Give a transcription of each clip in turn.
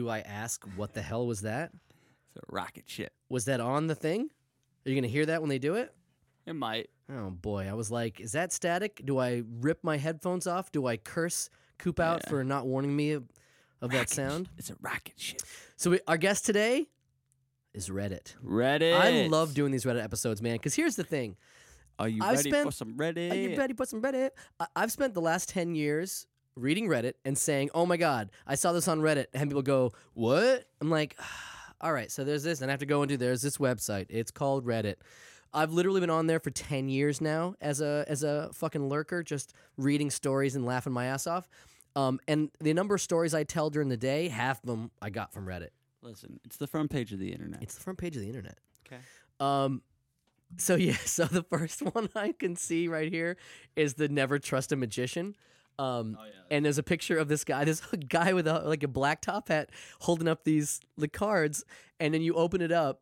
Do I ask what the hell was that? It's a rocket ship. Was that on the thing? Are you gonna hear that when they do it? It might. Oh boy, I was like, is that static? Do I rip my headphones off? Do I curse Coop out Yeah. for not warning me of, of that sound? sh- It's a rocket ship. So we, our guest today is Reddit. Reddit. I love doing these Reddit episodes, man. Because here's the thing: Are you I've ready spent- for some Reddit? Are you ready? Put some Reddit. I- I've spent the last ten years reading Reddit and saying, "Oh my god, I saw this on Reddit," and people go, "What?" I'm like, "All right, so there's this," and I have to go into there's this website. It's called Reddit. I've literally been on there for ten years now as a as a fucking lurker, just reading stories and laughing my ass off. Um, and the number of stories I tell during the day, half of them I got from Reddit. Listen, it's the front page of the internet. It's the front page of the internet. Okay. Um, so yeah, so the first one I can see right here is the never trust a magician. Um, Oh, and there's a picture of this guy, this guy with a like a black top hat, holding up these the cards, and then you open it up,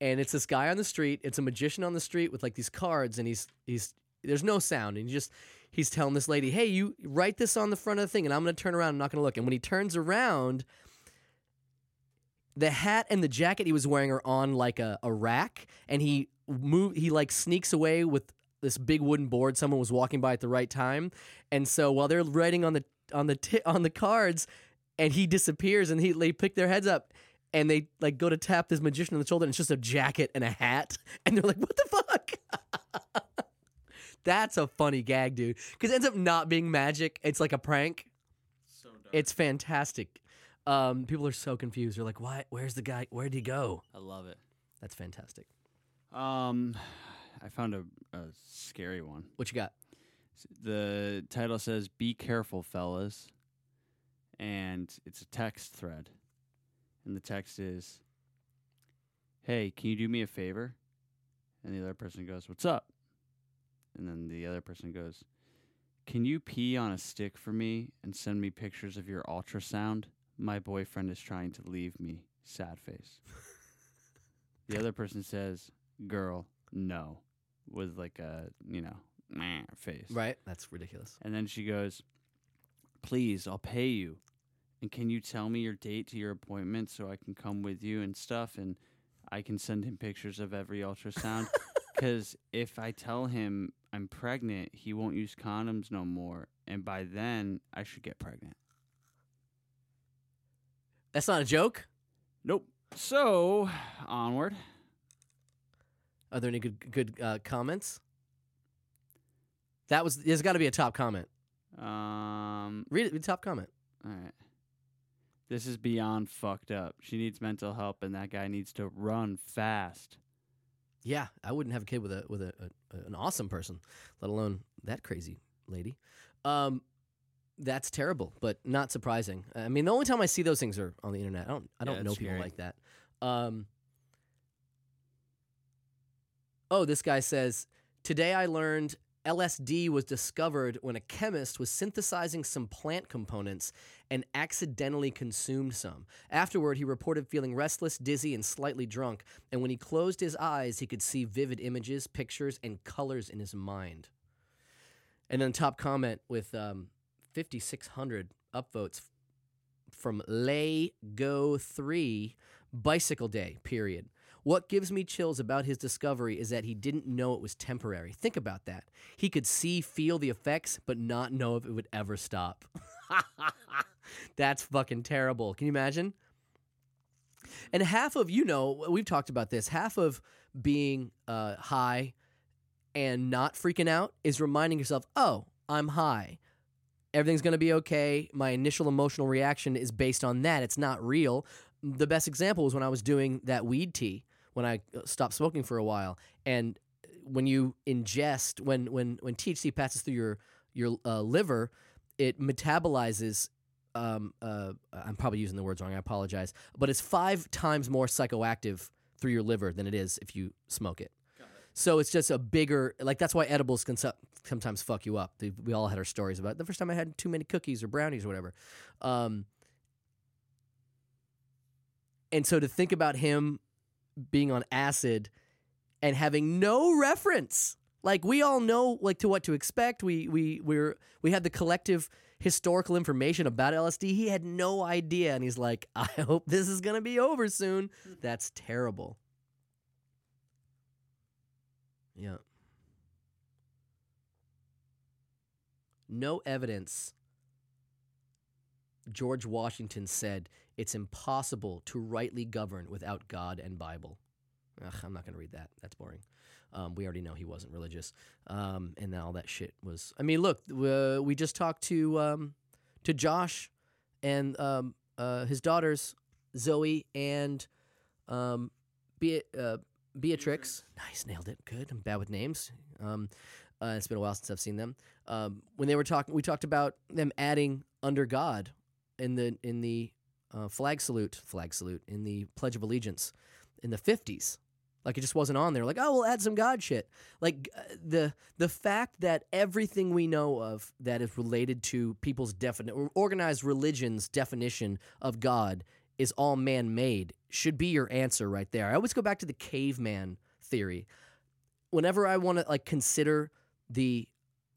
and it's this guy on the street. It's a magician on the street with like these cards, and he's he's there's no sound, and he just he's telling this lady, "Hey, you write this on the front of the thing, and I'm gonna turn around. I'm not gonna look." And when he turns around, the hat and the jacket he was wearing are on like a, a rack, and he move he like sneaks away with this big wooden board. Someone was walking by at the right time, and so while they're writing on the on the ti- on the cards, and he disappears, and he they pick their heads up. And they like go to tap this magician on the shoulder, and it's just a jacket and a hat, and they're like, "What the fuck?" That's a funny gag, dude. Because it ends up not being magic; it's like a prank. so. It's fantastic. Um, people are so confused. They're like, "Why? Where's the guy? Where'd he go?" I love it. That's fantastic. Um, I found a, a scary one. What you got? The title says "Be careful, fellas," and it's a text thread, and the text is, "Hey, can you do me a favor?" And the other person goes, "What's up?" And then the other person goes, "Can you pee on a stick for me and send me pictures of your ultrasound? My boyfriend is trying to leave me. Sad face." the other person says, "Girl, no," with like a you know meh face. Right? That's ridiculous. And then she goes, Please, I'll pay you. And can you tell me your date to your appointment so I can come with you and stuff? And I can send him pictures of every ultrasound. Because if I tell him I'm pregnant, he won't use condoms no more. And by then, I should get pregnant. That's not a joke. Nope. So, onward. Are there any good good uh, comments? That was. There's got to be a top comment. Um, Read it. Read the top comment. all right. This is beyond fucked up. She needs mental help, and that guy needs to run fast. Yeah, I wouldn't have a kid with a with a, a an awesome person, let alone that crazy lady. Um, that's terrible, but not surprising. I mean, the only time I see those things are on the internet. I don't I don't know it's people scary. like that. Um, oh, this guy says today I learned LSD was discovered when a chemist was synthesizing some plant components and accidentally consumed some. Afterward, he reported feeling restless, dizzy, and slightly drunk. And when he closed his eyes, he could see vivid images, pictures, and colors in his mind. And then top comment with um, 5,600 upvotes from Lay Go 3 Bicycle Day, period. What gives me chills about his discovery is that he didn't know it was temporary. Think about that. He could see, feel the effects, but not know if it would ever stop. That's fucking terrible. Can you imagine? And half of, you know, we've talked about this, half of being uh, high and not freaking out is reminding yourself, oh, I'm high. Everything's going to be okay. My initial emotional reaction is based on that. It's not real. The best example was when I was doing that weed tea when I uh, stopped smoking for a while. And when you ingest, when when when THC passes through your your uh, liver, it metabolizes. Um, uh, I'm probably using the words wrong. I apologize, but it's five times more psychoactive through your liver than it is if you smoke it. So it's just a bigger like that's why edibles can so- sometimes fuck you up. We all had our stories about it. the first time I had too many cookies or brownies or whatever. Um, and so to think about him being on acid and having no reference Like we all know like to what to expect. We we we're we had the collective historical information about LSD. He had no idea and he's like, "I hope this is going to be over soon." That's terrible. Yeah. No evidence. George Washington said it's impossible to rightly govern without God and Bible. Ugh, I'm not going to read that. That's boring. Um, we already know he wasn't religious, um, and all that shit was. I mean, look, uh, we just talked to um, to Josh and um, uh, his daughters Zoe and um, Be- uh, Beatrix. Nice, nailed it. Good. I'm bad with names. Um, uh, it's been a while since I've seen them. Um, when they were talking, we talked about them adding under God in the in the uh, flag salute, flag salute in the Pledge of Allegiance in the 50s. Like it just wasn't on there. Like, oh, we'll add some God shit. Like uh, the the fact that everything we know of that is related to people's definite organized religion's definition of God is all man made should be your answer right there. I always go back to the caveman theory. Whenever I want to like consider the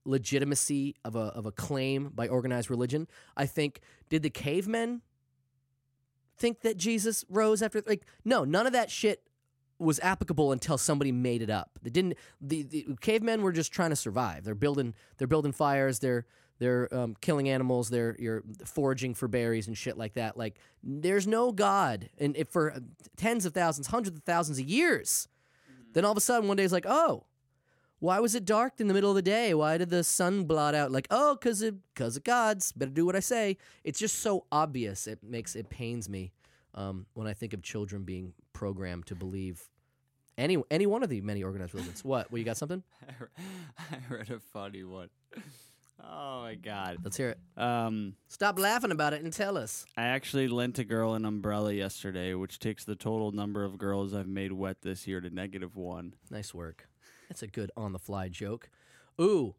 legitimacy of a of a claim by organized religion, I think did the cavemen think that Jesus rose after like no, none of that shit was applicable until somebody made it up. They didn't. The, the cavemen were just trying to survive. They're building. They're building fires. They're they're um, killing animals. They're you're foraging for berries and shit like that. Like there's no God, and if for tens of thousands, hundreds of thousands of years, then all of a sudden one day it's like, oh, why was it dark in the middle of the day? Why did the sun blot out? Like, oh, cause it, cause of gods. Better do what I say. It's just so obvious. It makes it pains me um, when I think of children being programmed to believe any any one of the many organized religions. What? Well, you got something? I read a funny one. Oh my god. Let's hear it. Um, Stop laughing about it and tell us. I actually lent a girl an umbrella yesterday, which takes the total number of girls I've made wet this year to negative one. Nice work. That's a good on the fly joke. Ooh,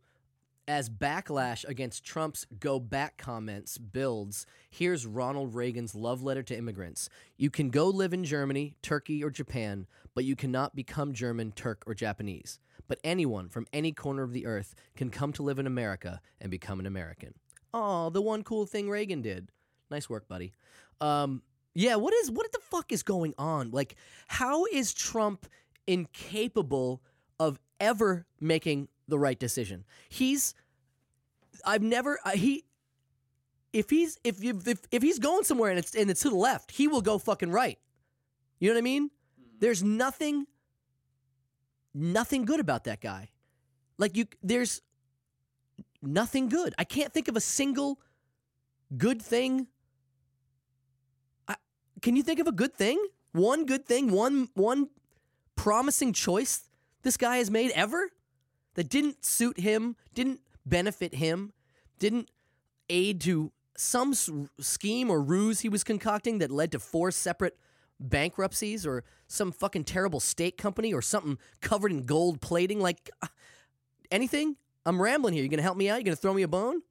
as backlash against Trump's go back comments builds, here's Ronald Reagan's love letter to immigrants. You can go live in Germany, Turkey, or Japan, but you cannot become German, Turk, or Japanese. But anyone from any corner of the earth can come to live in America and become an American. Oh, the one cool thing Reagan did. Nice work, buddy. Um, yeah, what is what the fuck is going on? Like, how is Trump incapable of ever making the right decision? He's I've never uh, he if he's if you if, if he's going somewhere and it's and it's to the left, he will go fucking right. You know what I mean? There's nothing nothing good about that guy. Like you there's nothing good. I can't think of a single good thing. I, can you think of a good thing? One good thing, one one promising choice this guy has made ever that didn't suit him, didn't benefit him, didn't aid to some s- scheme or ruse he was concocting that led to four separate bankruptcies or some fucking terrible steak company or something covered in gold plating? Like uh, anything? I'm rambling here. You gonna help me out? You gonna throw me a bone?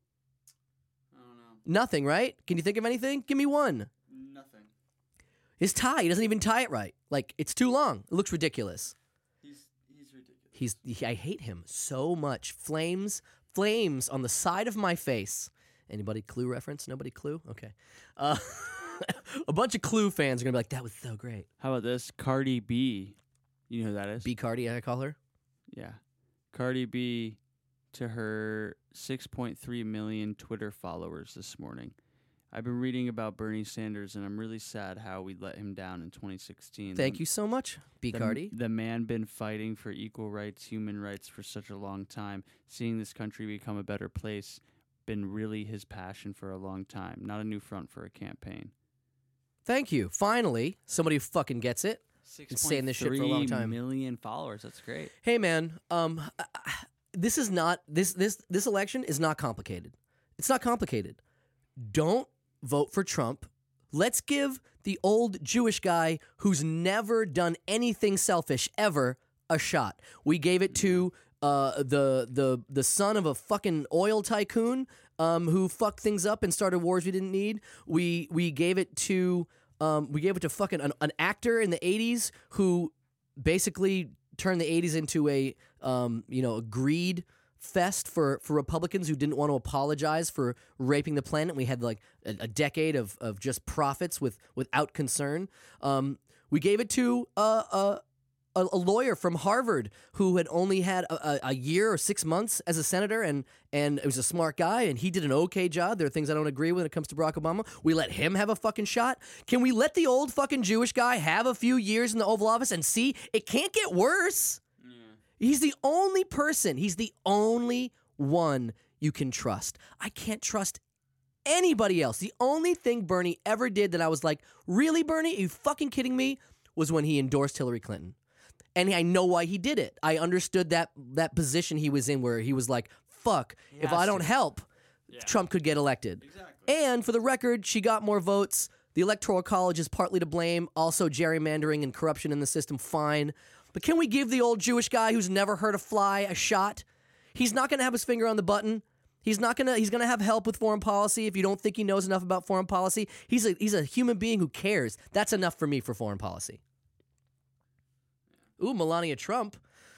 I don't know. nothing right? Can you think of anything? Give me one. Nothing. his tie he doesn't even tie it right. Like it's too long. It looks ridiculous he's he, I hate him so much. Flames, flames on the side of my face. Anybody Clue reference? Nobody Clue? Okay. Uh, a bunch of Clue fans are gonna be like, "That was so great." How about this? Cardi B. You know who that is? B Cardi, I call her. Yeah. Cardi B to her 6.3 million Twitter followers this morning. I've been reading about Bernie Sanders and I'm really sad how we let him down in 2016. Thank The- you so much, B the, Cardi. The man been fighting for equal rights, human rights for such a long time. Seeing this country become a better place been really his passion for a long time. Not a new front for a campaign. Thank you. Finally, somebody who fucking gets it. Been saying this shit for a long time. Million followers. That's great. Hey man, um, this is not this this this election is not complicated. It's not complicated. Don't vote for Trump. Let's give the old Jewish guy who's never done anything selfish ever a shot. We gave it to uh, the the the son of a fucking oil tycoon um, who fucked things up and started wars we didn't need. We we gave it to um, we gave it to fucking an, an actor in the '80s who basically turned the '80s into a um, you know a greed fest for for Republicans who didn't want to apologize for raping the planet. We had like a, a decade of of just profits with without concern. Um, we gave it to a, a a, a lawyer from Harvard who had only had a, a, a year or six months as a senator, and and it was a smart guy, and he did an okay job. There are things I don't agree with when it comes to Barack Obama. We let him have a fucking shot. Can we let the old fucking Jewish guy have a few years in the Oval Office and see it can't get worse? He's the only person. He's the only one you can trust. I can't trust anybody else. The only thing Bernie ever did that I was like, really, Bernie? Are you fucking kidding me? Was when he endorsed Hillary Clinton. And I know why he did it. I understood that that position he was in where he was like, fuck, if I don't help, Trump could get elected. And for the record, she got more votes. The Electoral College is partly to blame. Also, gerrymandering and corruption in the system, fine. But can we give the old Jewish guy who's never heard a fly a shot? He's not going to have his finger on the button. He's not gonna. He's gonna have help with foreign policy. If you don't think he knows enough about foreign policy, he's a he's a human being who cares. That's enough for me for foreign policy. Ooh, Melania Trump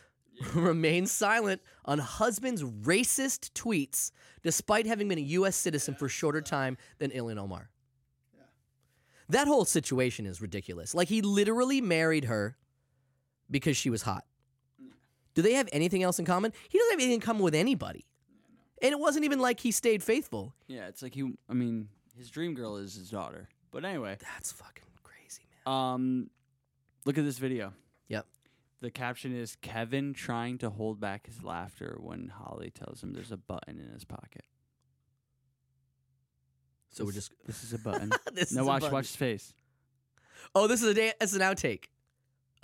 remains silent on husband's racist tweets, despite having been a U.S. citizen for shorter time than Ilhan Omar. That whole situation is ridiculous. Like he literally married her because she was hot. Do they have anything else in common? He doesn't have anything in common with anybody. And it wasn't even like he stayed faithful. Yeah, it's like he. I mean, his dream girl is his daughter. But anyway, That's fucking crazy, man. um, look at this video. Yep. The caption is Kevin trying to hold back his laughter when Holly tells him there's a button in his pocket. So we're just This is a button. this no, is a watch button. watch his face. Oh, this is a da- it's an outtake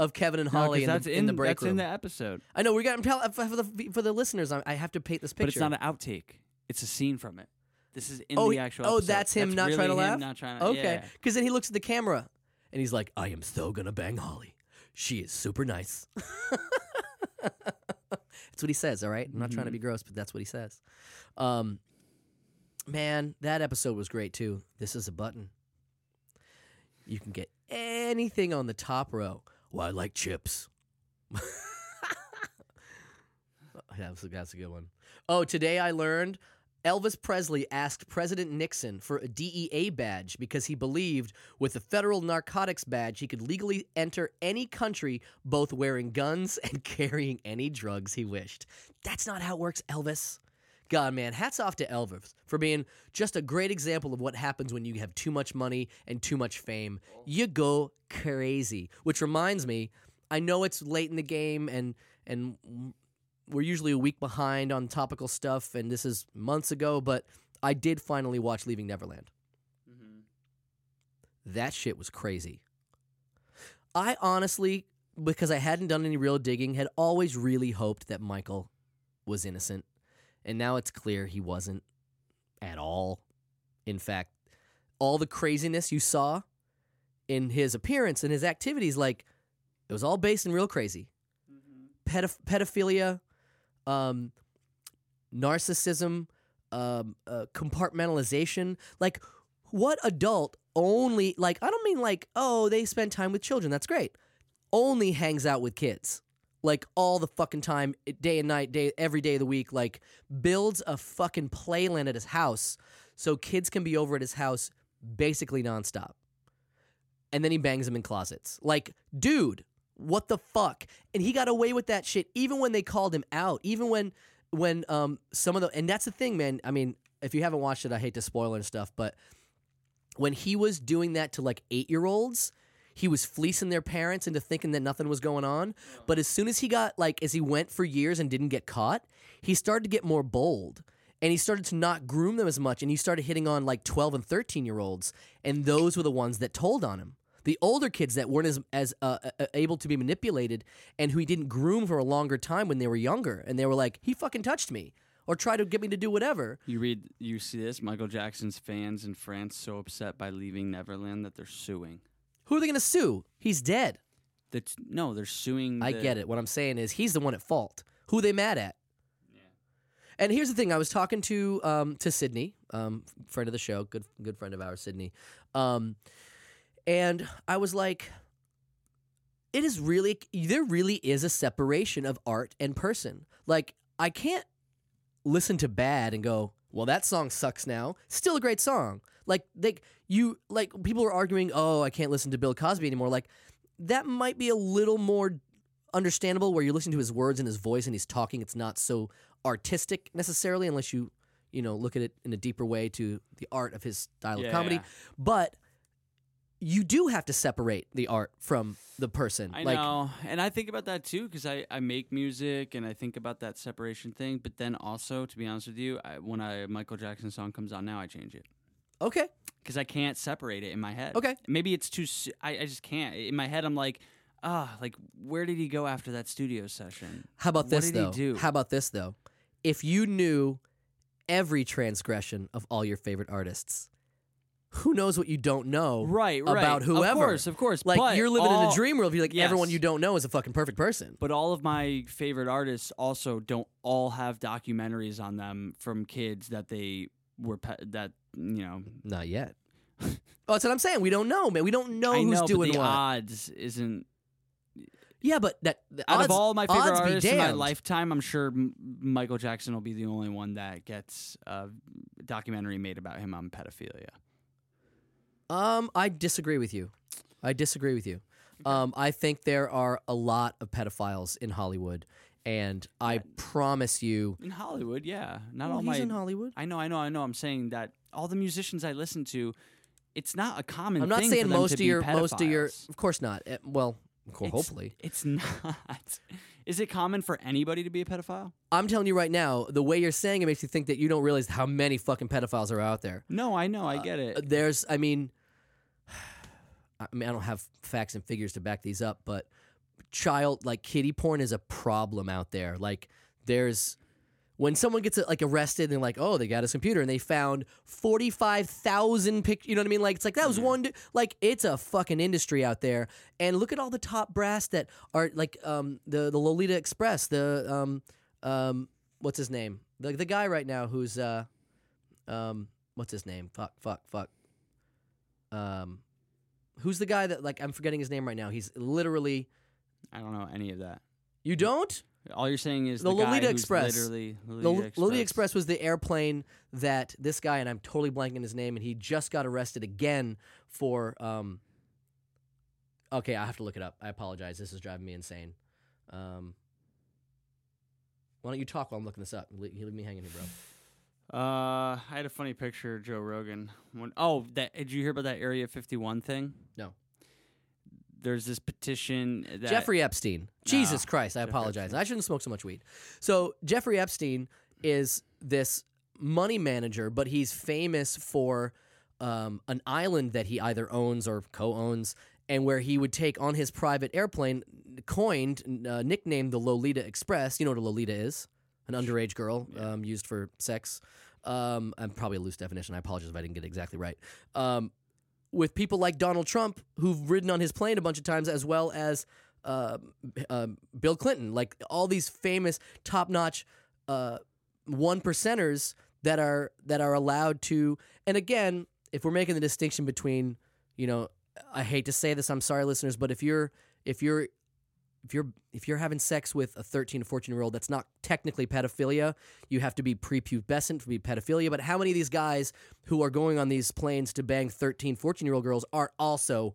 of Kevin and 'cause Holly in, that's the, in the break that's room. in the episode, I know we got for the for the listeners. I I have to paint this picture. but it's not an outtake. It's a scene from it. This is in Oh, the he- actual. oh, episode. that's him not really trying to him laugh? Not trying to. Okay. yeah. Because then he looks at the camera and he's like, I am so gonna bang Holly. She is super nice. that's what he says, all right? I'm not trying to be gross, but that's what he says. Um, man, that episode was great too. This is a button. You can get anything on the top row. Well, I like chips. that's, a, that's a good one. Oh, today I learned Elvis Presley asked President Nixon for a DEA badge because he believed with the federal narcotics badge he could legally enter any country both wearing guns and carrying any drugs he wished. That's not how it works, Elvis. God, man, hats off to Elvis for being just a great example of what happens when you have too much money and too much fame. You go crazy. Which reminds me, I know it's late in the game and and we're usually a week behind on topical stuff, and this is months ago, but I did finally watch Leaving Neverland. Mm-hmm. That shit was crazy. I honestly, because I hadn't done any real digging, had always really hoped that Michael was innocent. And now it's clear he wasn't at all. In fact, all the craziness you saw in his appearance and his activities, like, it was all based in real crazy. Pedoph- pedophilia, um, narcissism, um, uh, compartmentalization. Like, what adult only, like, I don't mean like, oh, they spend time with children. That's great. Only hangs out with kids. Like, all the fucking time, day and night, day, every day of the week. Like, builds a fucking playland at his house so kids can be over at his house basically nonstop. And then he bangs them in closets. Like, dude, what the fuck? And he got away with that shit even when they called him out. Even when when um some of the and that's the thing, man. I mean, if you haven't watched it, I hate to spoil and stuff, but when he was doing that to like eight year olds, he was fleecing their parents into thinking that nothing was going on. But as soon as he got like as he went for years and didn't get caught, he started to get more bold. And he started to not groom them as much, and he started hitting on like twelve and thirteen year olds, and those were the ones that told on him the older kids that weren't as as uh, uh, able to be manipulated and who he didn't groom for a longer time when they were younger and they were like he fucking touched me or tried to get me to do whatever You read, you see this. Michael Jackson's fans in France so upset by leaving Neverland that they're suing. Who are they going to sue he's dead That's no, they're suing. i the- get it what i'm saying is he's the one at fault who are they mad at and here's the thing i was talking to um, to sydney um, friend of the show good good friend of ours sydney um, and i was like it is really there really is a separation of art and person. Like I can't listen to bad and go, well, that song sucks now. Still a great song. Like like you like people are arguing, oh, I can't listen to Bill Cosby anymore. Like that might be a little more understandable where you're listening to his words and his voice and he's talking. It's not so artistic necessarily, unless you you know look at it in a deeper way to the art of his style Yeah, of comedy. yeah. But you do have to separate the art from the person. I like know, and I think about that too because I, I make music and I think about that separation thing. But then also, to be honest with you, I, when a Michael Jackson song comes on now, I change it okay, because I can't separate it in my head. Okay. maybe it's too. s- I, I just can't. In my head, I'm like, ah, like where did he go after that studio session? How about What this did he though? do? How about this though? If you knew every transgression of all your favorite artists, who knows what you don't know Right, right. about whoever? Of course, of course. Like but you're living in all- a dream world. You're like everyone you don't know is a fucking perfect person. But all of my favorite artists also don't all have documentaries on them from kids that they were pe- that you know. Not yet. oh, that's what I'm saying. We don't know, man. We don't know I who's know, doing but the what. odds isn't yeah, but that the out odds, of all my favorite artists in my lifetime. I'm sure Michael Jackson will be the only one that gets a documentary made about him on pedophilia. Um, I disagree with you. I disagree with you. Um, I think there are a lot of pedophiles in Hollywood, and I promise you, In Hollywood, yeah, not Well, all he's my. in Hollywood. I know, I know, I know. I'm saying that all the musicians I listen to, it's not a common. Thing. I'm not saying most of your most of your. Of course not. Eh, Well, course, It's- hopefully. It's not. Is it common for anybody to be a pedophile? I'm telling you right now, the way you're saying it makes you think that you don't realize how many fucking pedophiles are out there. No, I know, I get Uh, it. There's, I mean, I mean, I don't have facts and figures to back these up, but child like kitty porn is a problem out there. Like, there's when someone gets like arrested and they're like, oh, they got his computer and they found forty five thousand pictures. You know what I mean? Like, it's like that was one. du- Like, it's a fucking industry out there. And look at all the top brass that are like um the the Lolita Express, the um um what's his name? The the guy right now who's uh um what's his name? Fuck, fuck, fuck. Um, who's the guy that like I'm forgetting his name right now? He's literally I don't know any of that. you don't. All you're saying is The the, guy Lolita who's Express. Literally, The Lolita, L- Lolita Express was the airplane that this guy and I'm totally blanking his name, and he just got arrested again for. Um, okay, I have to look it up. I apologize. This is driving me insane. Um, why don't you talk while I'm looking this up? You leave me hanging here, bro. Uh, I had a funny picture of Joe Rogan. When, oh, that did you hear about that Area 51 thing? No. There's this petition that Jeffrey Epstein. Jesus No, Christ, I apologize. I shouldn't smoke so much weed. So Jeffrey Epstein is this money manager, but he's famous for um, an island that he either owns or co-owns, and where he would take on his private airplane, coined, uh, nicknamed the Lolita Express. You know what a Lolita is? An underage girl um, used for sex. Um, I'm probably a loose definition. I apologize if I didn't get it exactly right. Um, with people like Donald Trump, who've ridden on his plane a bunch of times, as well as uh, uh, Bill Clinton, like all these famous, top-notch uh, one percenters that are that are allowed to. And again, if we're making the distinction between, you know, I hate to say this, I'm sorry, listeners, but if you're if you're if you're if you're having sex with a 13 to 14 year old that's not technically pedophilia you have to be prepubescent to be pedophilia but how many of these guys who are going on these planes to bang 13 14 year old girls are also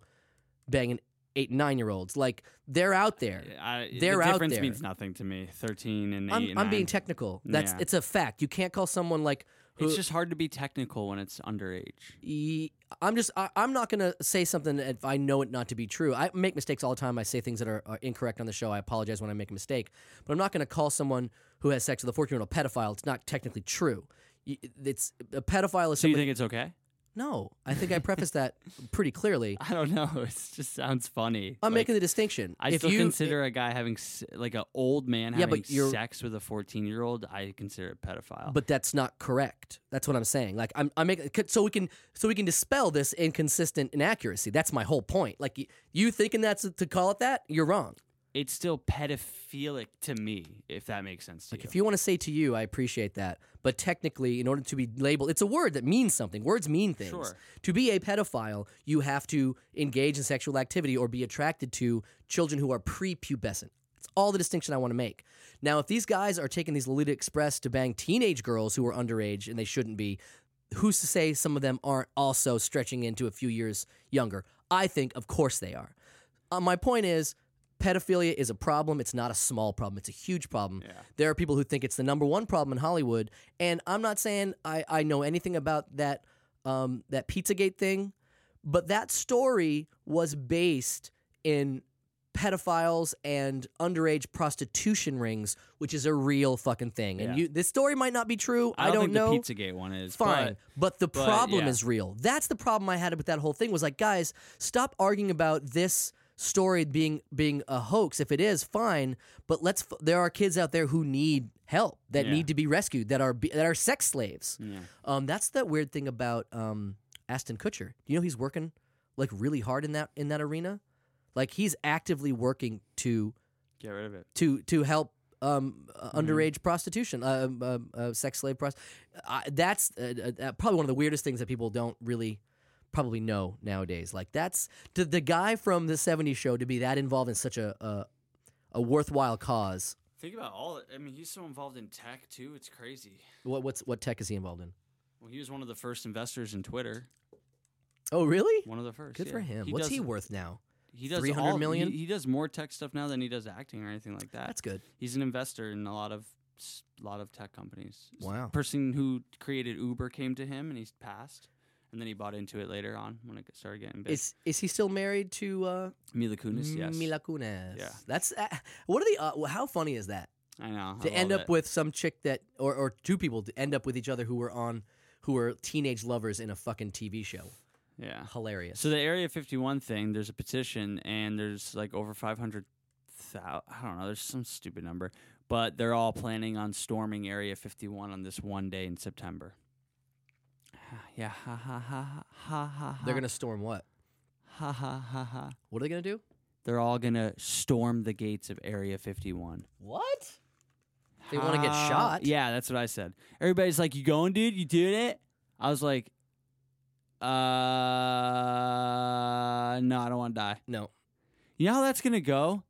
banging 8 and 9 year olds like they're out there I, They're the out difference there. means nothing to me. 13 and 8 I'm, and I'm being technical that's Yeah. it's a fact you can't call someone like who, It's just hard to be technical when it's underage. I'm just I, I'm not gonna say something if I know it not to be true. I make mistakes all the time. I say things that are, are incorrect on the show. I apologize when I make a mistake, but I'm not gonna call someone who has sex with a 14 year old a pedophile. It's not technically true. It's a pedophile is So you think it's okay? No, I think I prefaced that pretty clearly. I don't know. It just sounds funny. I'm Like, making the distinction. I if still you, consider a guy having like an old man Yeah, having sex with a 14 year old. I consider it pedophile. but that's not correct. That's what I'm saying. Like I'm, I'm making so we can so we can dispel this inconsistent inaccuracy. That's my whole point. Like you thinking that's to call it that, you're wrong. It's still pedophilic to me, if that makes sense to Like you. if you want to say to you, I appreciate that, but technically, in order to be labeled, it's a word that means something. Words mean things. Sure. To be a pedophile, you have to engage in sexual activity or be attracted to children who are prepubescent. It's all the distinction I want to make. Now, if these guys are taking these Lolita Express to bang teenage girls who are underage and they shouldn't be, who's to say some of them aren't also stretching into a few years younger? I think, of course, they are. Uh, my point is, pedophilia is a problem. It's not a small problem. It's a huge problem. Yeah. There are people who think it's the number one problem in Hollywood, and I'm not saying I, I know anything about that um, that PizzaGate thing, but that story was based in pedophiles and underage prostitution rings, which is a real fucking thing. And Yeah. you, this story might not be true. I, I don't, don't think know. the Pizzagate one is Fine, but but, the but, problem yeah. is real. That's the problem I had with that whole thing. Was like, guys, stop arguing about this story being being a hoax. If it is, fine. But let's. f- There are kids out there who need help that Yeah. need to be rescued. That are be, that are sex slaves. Yeah. Um, that's the weird thing about um Ashton Kutcher. You know, he's working like really hard in that in that arena. Like he's actively working to get rid of it. to to help um, uh, Mm-hmm. underage prostitution, uh, uh, uh, sex slave prost. Uh, that's uh, uh, probably one of the weirdest things that people don't really probably know nowadays. Like that's to the guy from the '70s show to be that involved in such a a, a worthwhile cause. Think about all. I mean, he's so involved in tech too. It's crazy. What what's what tech is he involved in? Well, he was one of the first investors in Twitter. Oh, really? One of the first. Good for yeah. him. What's does, he worth now? He does 300 all- million? He, he does more tech stuff now than he does acting or anything like that. That's good. He's an investor in a lot of s- lot of tech companies. Wow. Person who created Uber came to him and he's passed, and then he bought into it later on when it started getting big. Is is he still married to uh, Mila Kunis, yes. Mila Kunis? Yeah. That's uh, what are the uh, how funny is that? I know. to I end up it. with some chick that or, or two people to end up with each other who were on who were teenage lovers in a fucking TV show. yeah. Hilarious. So the Area 51 thing, there's a petition and there's like over 500,000. I don't know. There's some stupid number, but they're all planning on storming Area 51 on this one day in September. Yeah, ha ha ha ha ha ha. They're gonna storm what? ha ha ha ha. What are they gonna do? They're all gonna storm the gates of Area 51. What? They want to get shot. Yeah, that's what I said. Everybody's like, "You going, dude? You did it?" I was like, "Uh, no, I don't want to die." No. You know how that's gonna go?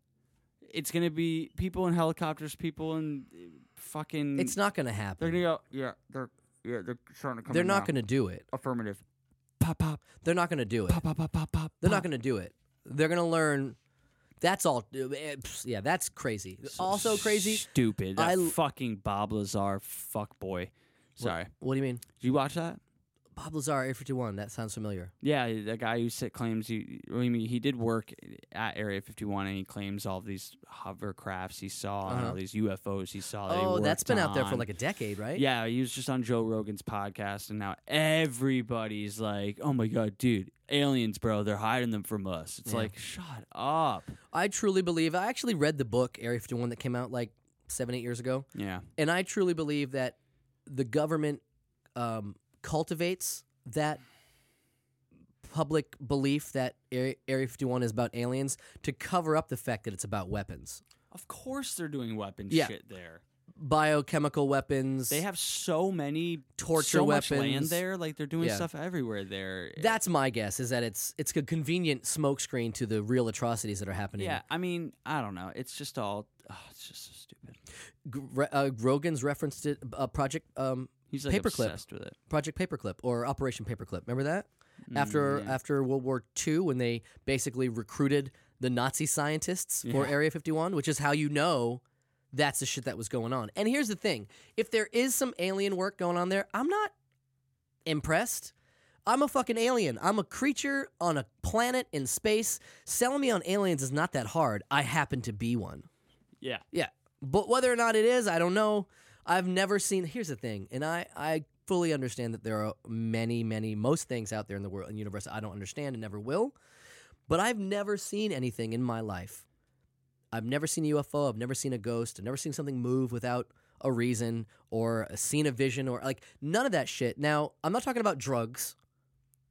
It's gonna be people in helicopters, people in uh, fucking. It's not gonna happen. They're gonna go. Yeah, they're yeah, they're starting to come. They're in not now. gonna do it. affirmative. Pop pop They're not gonna do it. pop pop pop pop pop. They're not gonna do it. They're gonna learn. That's all. eh, Yeah, that's crazy. Also crazy. Stupid. That I fucking Bob Lazar fuck boy. Sorry. What do you mean? Did you watch that? Bob Lazar, Air 51. That sounds familiar. Yeah, the guy who said, claims he. I mean, he did work at Area 51, and he claims all these hovercrafts he saw Uh-huh. all these UFOs he saw. That he Oh, that's worked been out there for like a decade, right? Yeah, he was just on Joe Rogan's podcast, and now everybody's like, "Oh my god, dude, aliens, bro! They're hiding them from us." It's Yeah. like, shut up. I truly believe. I actually read the book Area 51 that came out like seven, eight years ago. Yeah, and I truly believe that the government um, cultivates that public belief that Area, Area 51 is about aliens to cover up the fact that it's about weapons, of course they're doing weapons Yeah. shit there. biochemical weapons. They have so many Torture so much land there. Like they're doing Yeah. stuff everywhere there. That's my guess. Is that it's it's a convenient smokescreen to the real atrocities that are happening. yeah. I mean, I don't know. It's just all. Oh, it's just so stupid. G- uh, Rogan's referenced it. Uh, Project um, He's like Paperclip. obsessed with it. Project Paperclip or Operation Paperclip. Remember that? after Mm, yeah. after World War II, when they basically recruited the Nazi scientists for Yeah. Area 51, which is how you know that's the shit that was going on. And here's the thing: if there is some alien work going on there, I'm not impressed. I'm a fucking alien. I'm a creature on a planet in space. Selling me on aliens is not that hard. I happen to be one. Yeah. Yeah. But whether or not it is, I don't know. I've never seen here's the thing, and I, I fully understand that there are many, many, most things out there in the world and universe I don't understand and never will. But I've never seen anything in my life. I've never seen a UFO, I've never seen a ghost, I've never seen something move without a reason or seen a vision or like none of that shit. Now, I'm not talking about drugs.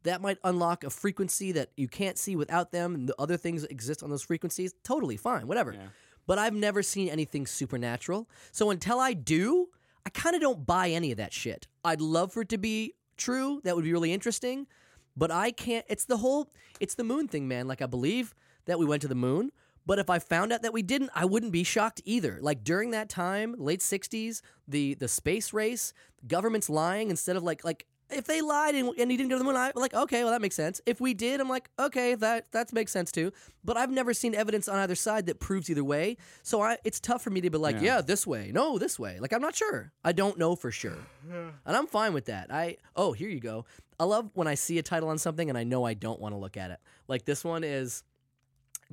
That might unlock a frequency that you can't see without them and the other things exist on those frequencies. Totally fine, whatever. Yeah. But I've never seen anything supernatural. So until I do, I kind of don't buy any of that shit. I'd love for it to be true. That would be really interesting, but I can't. It's the whole. It's the moon thing, man. Like I believe that we went to the moon. But if I found out that we didn't, I wouldn't be shocked either. Like during that time, late '60s, the the space race, government's lying instead of like like if they lied and, and he didn't go to the moon, I'm like, okay, well that makes sense. If we did, I'm like, okay, that that makes sense too. But I've never seen evidence on either side that proves either way. So I, it's tough for me to be like, Yeah. yeah, this way, no, this way. Like I'm not sure. I don't know for sure, and I'm fine with that. I oh, here you go. I love when I see a title on something and I know I don't want to look at it. Like this one is,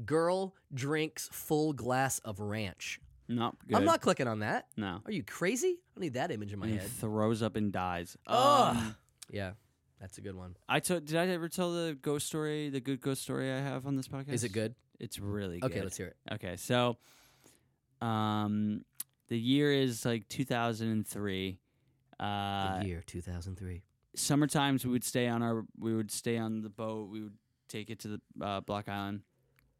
girl drinks full glass of ranch. Not good. I'm not clicking on that. No. Are you crazy? I don't need that image in my And head. throws up and dies. Ugh. Um, Yeah, that's a good one. I told. Did I ever tell the ghost story? The good ghost story I have on this podcast. Is it good? It's really good. Okay, let's hear it. Okay, so um the year is like 2003. Uh the year 2003. summer times we would stay on our we would stay on the boat. We would take it to the uh, Block Island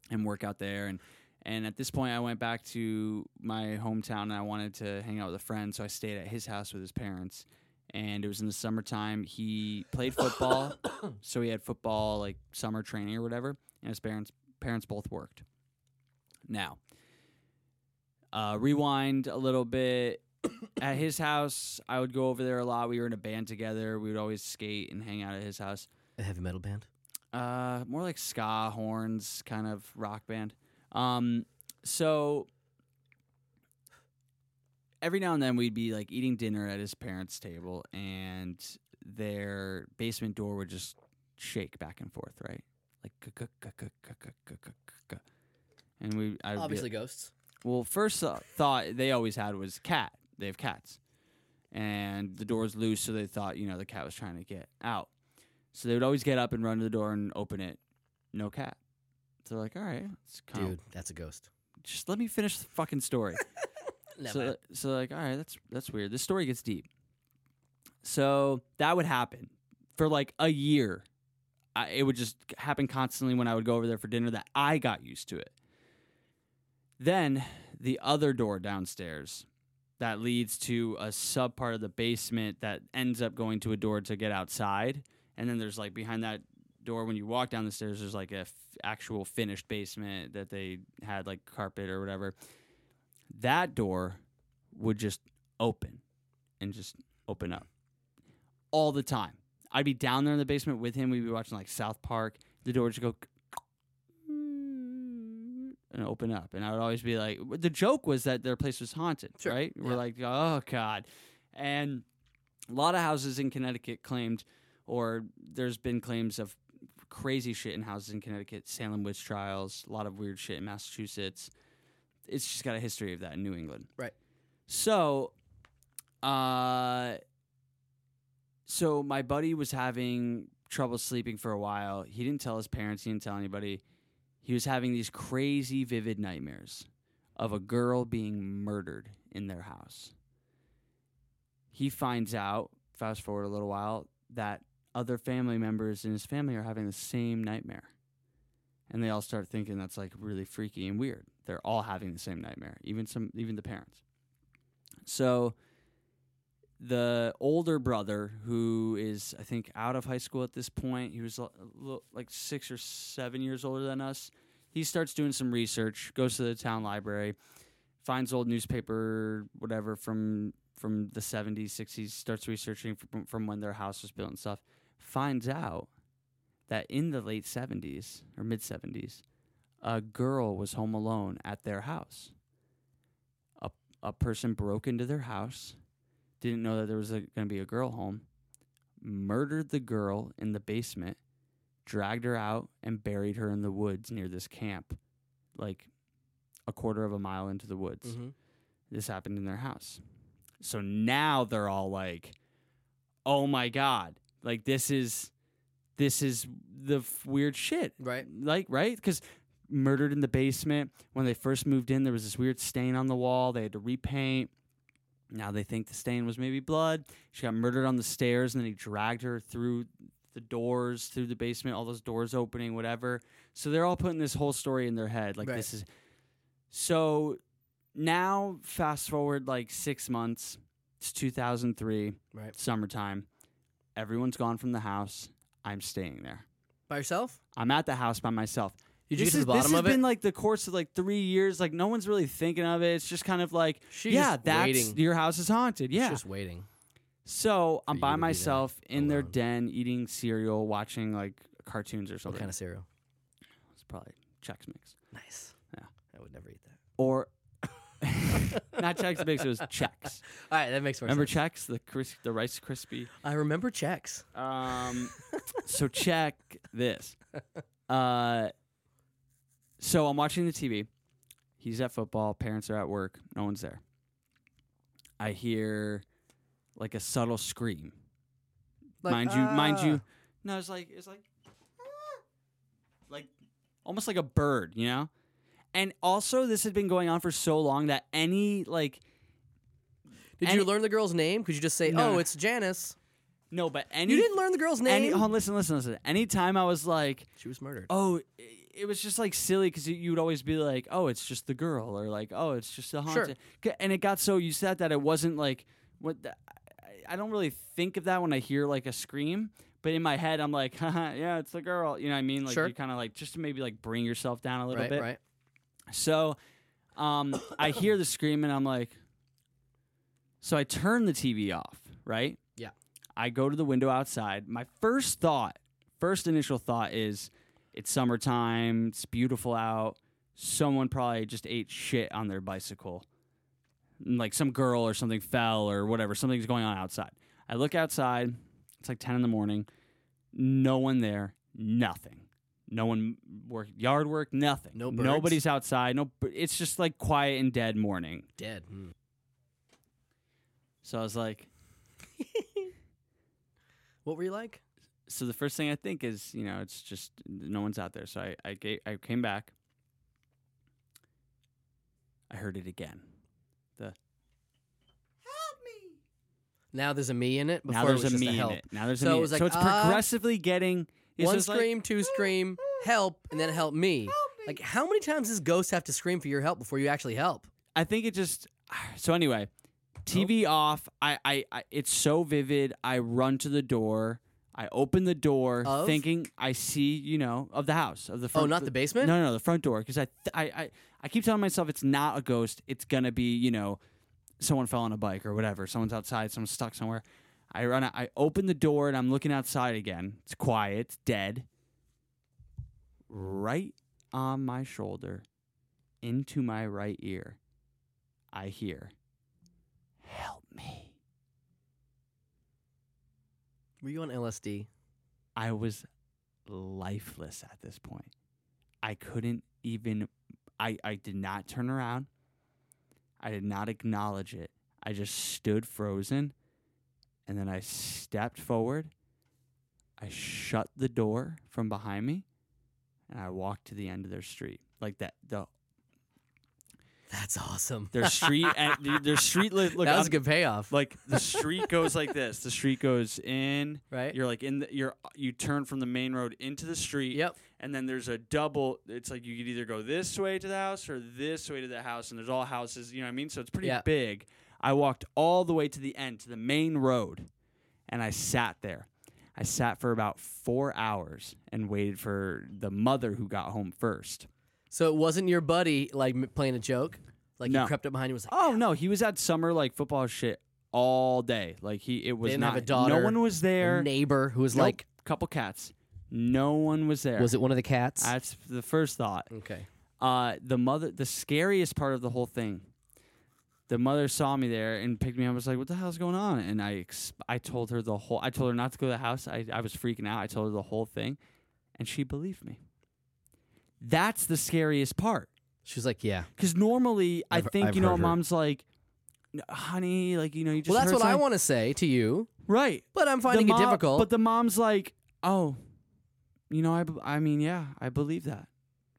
and work out there and and at this point I went back to my hometown and I wanted to hang out with a friend, so I stayed at his house with his parents. And it was in the summertime. He played football, so he had football like summer training or whatever, and his parents parents both worked. Now, uh, rewind a little bit. at his house, I would go over there a lot. We were in a band together. We would always skate and hang out at his house. A heavy metal band. Uh, more like ska horns, kind of rock band. Um, so every now and then we'd be like eating dinner at his parents' table, and their basement door would just shake back and forth, right? Like, and we be- Obviously, ghosts. well, first th- thought they always had was cat. They have cats, and the door's loose, so they thought you know the cat was trying to get out. So they would always get up and run to the door and open it. No cat. So they're like, all right, let's come. Dude, that's a ghost. Just let me finish the fucking story. Never. so, so like, all right, that's that's weird. This story gets deep. So that would happen for like a year. I, it would just happen constantly when I would go over there for dinner. That I got used to it. Then the other door downstairs that leads to a sub part of the basement that ends up going to a door to get outside. And then there's like behind that door when you walk down the stairs, there's like a f- actual finished basement that they had like carpet or whatever. That door would just open and just open up all the time. I'd be down there in the basement with him. We'd be watching like South Park. The door would just go and open up. And I would always be like, the joke was that their place was haunted, Sure, right? We're yeah. like, oh God. And a lot of houses in Connecticut claimed, or there's been claims of crazy shit in houses in Connecticut, Salem witch trials, a lot of weird shit in Massachusetts. It's just got a history of that in New England. Right. So, uh, so my buddy was having trouble sleeping for a while. He didn't tell his parents. He didn't tell anybody. He was having these crazy, vivid nightmares of a girl being murdered in their house. He finds out, fast forward a little while, that other family members in his family are having the same nightmare. And they all start thinking that's like really freaky and weird. They're all having the same nightmare, even some even the parents. So the older brother who is I think out of high school at this point, he was like 6 or 7 years older than us. He starts doing some research, goes to the town library, finds old newspaper whatever from from the 70s, 60s, starts researching from, from when their house was built and stuff. Finds out that in the late 70s or mid 70s, a girl was home alone at their house. A, a person broke into their house, didn't know that there was going to be a girl home, murdered the girl in the basement, dragged her out, and buried her in the woods near this camp, like a quarter of a mile into the woods. Mm-hmm. This happened in their house. So now they're all like, "Oh my god. Like this is this is the f- weird shit." Right. Like, right? Cuz murdered in the basement. When they first moved in, there was this weird stain on the wall. They had to repaint. Now they think the stain was maybe blood. She got murdered on the stairs, and then he dragged her through the doors, through the basement, all those doors opening, whatever. So they're all putting this whole story in their head. Like, Right. this is So now, fast forward like six months. It's 2003, Right. summertime. Everyone's gone from the house. I'm staying there. By yourself? I'm at the house by myself. Did you this get to is, the bottom this has it? been like the course of like three years. Like no one's really thinking of it. It's just kind of like, She's yeah, just that's waiting. your house is haunted. She's Yeah. just waiting. So I'm you by to be there myself in their alone. den eating cereal, watching like cartoons or something. What something. kind of cereal? It's probably Chex Mix Nice. Yeah. I would never eat that. or not Chex Mix. It was Chex. All right, that makes more sense. Remember sense. Chex, the cris- the Rice Krispie. I remember Chex. Um, so check this. Uh, so I'm watching the TV. He's at football. Parents are at work. No one's there. I hear like a subtle scream. mind you, mind you. ah. No, it's like it's like like almost like a bird, you know. And also, this had been going on for so long that any like Did any- you learn the girl's name? Could you just say, No. "Oh, it's Janice"? no, but any You didn't learn the girl's name. any. Hold on, listen, listen, listen. Anytime I was like, she was murdered. oh, it was just like silly because you would always be like, oh, it's just the girl, or like, oh, it's just the haunted. G- And it got so used to that that it wasn't like what. The, I- I don't really think of that when I hear like a scream, but in my head I'm like, Haha, yeah, it's the girl. You know what I mean? Like Sure. you kind of like just to maybe like bring yourself down a little right, bit. right. So, um, I hear the scream and I'm like, so I turn the TV off, right? Yeah. I go to the window outside. My first thought, first initial thought is, it's summertime. It's beautiful out. Someone probably just ate shit on their bicycle. Like some girl or something fell or whatever. Something's going on outside. I look outside. It's like 10 in the morning. No one there. Nothing. No one work yard work. Nothing. No birds? Nobody's outside. No. It's just like quiet and dead morning. Dead. Hmm. So I was like, What were you like? So the first thing I think is, you know, it's just no one's out there. So I I, ga- I came back. I heard it again. The help me. Now there's a me in it. Before now there's it was a just me in help. it. Now there's So a it me. was in it. so like, it's uh, progressively getting it's One just like- scream, two scream, help, and then help me. Like, how many times does Ghost have to scream for your help before you actually help? I think it just. So anyway, TV off. I, I, I. It's so vivid. I run to the door. I open the door, Of? thinking I see, you know, of the house of the oh, front. Oh, not the basement. No, no, no, the front door. Because I, th- I, I, I keep telling myself it's not a ghost. It's gonna be, you know, someone fell on a bike or whatever. Someone's outside. Someone's stuck somewhere. I run. out- I open the door and I'm looking outside again. It's quiet. It's dead. Right on my shoulder, into my right ear, I hear, "Help me." Were you on LSD? I was lifeless at this point. I couldn't even I I did not turn around. I did not acknowledge it. I just stood frozen and then I stepped forward. I shut the door from behind me and I walked to the end of their street. Like that the That's awesome. their street and their street look that was I'm- a good payoff, like the street goes like this. The street goes in right? you're like in the you're you turn from the main road into the street Yep. and then there's a double it's like you could either go this way to the house or this way to the house and there's all houses you know what i mean so it's pretty Yeah. big i walked all the way to the end to the main road and i sat there i sat for about four hours and waited for the mother who got home first So it wasn't your buddy like playing a joke. Like No. he crept up behind you and was like, oh no he was at summer like football shit all day like he it was didn't not have a daughter, no one was there neighbor who was Nope. like, couple cats no one was there was it one of the cats? that's the first thought okay. Uh, the mother, the scariest part of the whole thing. The mother saw me there and picked me up. and Was like, "What the hell's going on?" And I, ex- I told her the whole. I told her not to go to the house. I, I was freaking out. I told her the whole thing, and she believed me. That's the scariest part. She was like, yeah. Because normally, I I've- think I've you know, heard her. mom's like, "N- "Honey, like you know, you just." Well, that's heard what I something." want to say to you, Right. but I'm The finding mom- it difficult. But the mom's like, "Oh, you know, I, b- I mean, yeah, I believe that."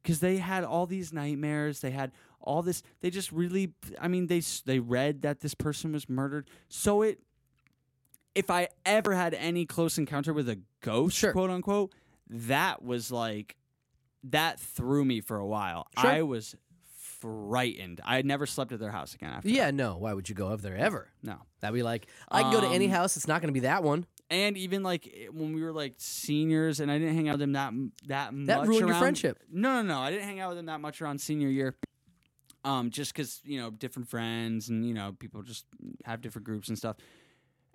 Because they had all these nightmares, they had all this. They just really, I mean, they s- they read that this person was murdered. So it, if I ever had any close encounter with a ghost, Sure. quote unquote, that was like, that threw me for a while. Sure. I was frightened. I had never slept at their house again after. Yeah, no. Why would you go over there ever? no. That'd be like I can go to any Um, house. It's not going to be that one. And even like when we were like seniors, and I didn't hang out with them that that much. That ruined your around- friendship. No, no, no. I didn't hang out with them that much around senior year. Um, just because you know different friends and you know people just have different groups and stuff.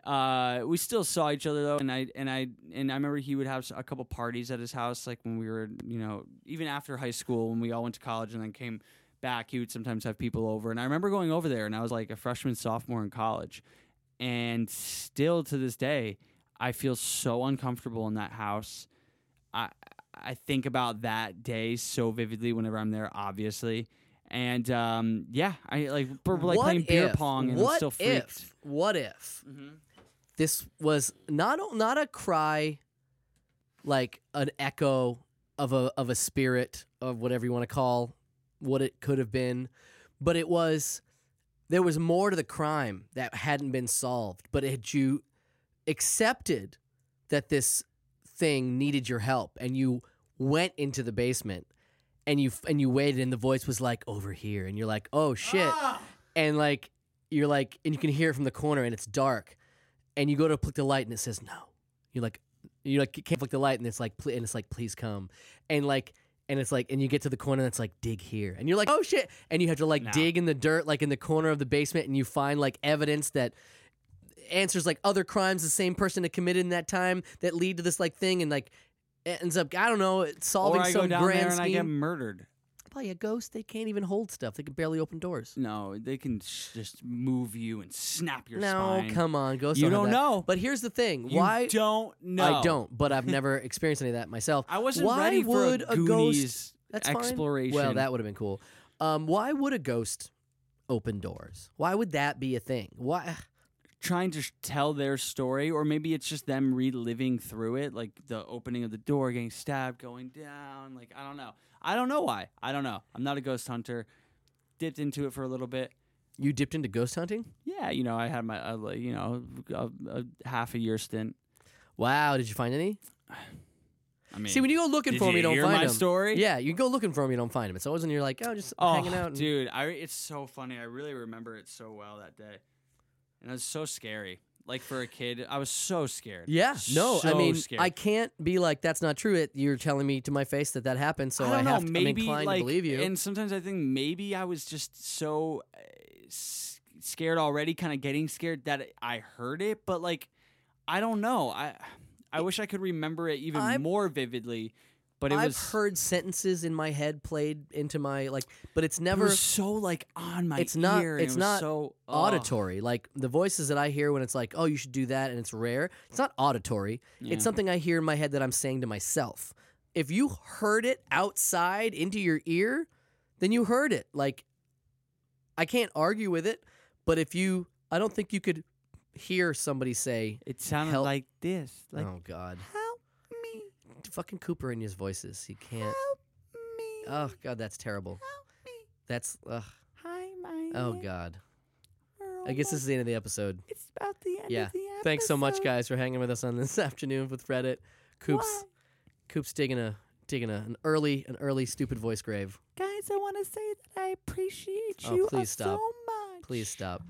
Uh, we still saw each other though, and I and I and I remember he would have a couple parties at his house, like when we were you know even after high school when we all went to college and then came back. He would sometimes have people over, and I remember going over there, and I was like a freshman, sophomore in college, and still to this day, I feel so uncomfortable in that house. I I think about that day so vividly whenever I'm there, obviously. And um, yeah, I like we're like what playing beer pong and what I'm still freaked. if? What if Mm-hmm. This was not a- not a cry, like an echo of a of a spirit of whatever you want to call what it could have been, but it was there was more to the crime that hadn't been solved. But had you accepted that this thing needed your help and you went into the basement and you and you waited and the voice was like over here and you're like oh shit ah! and like you're like and you can hear it from the corner and it's dark and you go to flick the light and it says no you're like you like can't flick the light and it's like and it's like please come and like and it's like and you get to the corner and it's like dig here and you're like oh shit and you have to like No. dig in the dirt like in the corner of the basement and you find like evidence that answers like other crimes the same person had committed in that time that lead to this like thing and like ends up I don't know solving or I some go down grand there and scheme. I get murdered. Probably a ghost. They can't even hold stuff. They can barely open doors. No, they can sh- just move you and snap your no, spine. come on, ghosts. You don't, don't know. But here's the thing: You why don't know. I don't, but I've never experienced any of that myself. I wasn't why ready for would a a, ghost? That's fine. exploration. Well, that would have been cool. Um, why would a ghost open doors? Why would that be a thing? Why? Trying to tell their story, or maybe it's just them reliving through it, like the opening of the door, getting stabbed, going down. Like I don't know. I don't know why. I don't know. I'm not a ghost hunter. Dipped into it for a little bit. You dipped into ghost hunting? Yeah, you know, I had my, uh, like, you know, a, a half a year stint. Wow. Did you find any? I mean, See, when you go looking for them, you you don't find my them. story? Yeah, you go looking for them, you don't find them. It's always when you're like, oh, just oh, hanging out. And, dude, I it's so funny. I really remember it so well that day, and it was so scary. Like for a kid, I was so scared. Yeah, no, I mean, scared. I can't be like that's not true. It you're telling me to my face that that happened, so I don't have know. to, maybe I'm inclined like, to believe you. And sometimes I think maybe I was just so uh, scared already, kind of getting scared that I heard it. But like, I don't know. I I wish I could remember it even I'm- more vividly. But it I've was heard sentences in my head played into my like, but it's it never was so like on my It's not- ear. it's it not so ugh. auditory. Like the voices that I hear when it's like, oh, you should do that, and it's rare. It's not auditory. Yeah. It's something I hear in my head that I'm saying to myself. If you heard it outside into your ear, then you heard it. Like, I can't argue with it, but if you, I don't think you could hear somebody say, It sounded help- like this. Like "Oh God." Fucking Cooper in his voices. He can't. help me, Oh God, that's terrible. help me. That's ugh. Hi, my. Oh God. I guess this is the end of the episode. It's about the end Yeah. of the episode. Thanks so much, guys, for hanging with us on this afternoon with Reddit. Coops, Why? Coops digging a digging a, an early an early stupid voice grave. Guys, I want to say that I appreciate Oh, you please so stop. much. Please stop.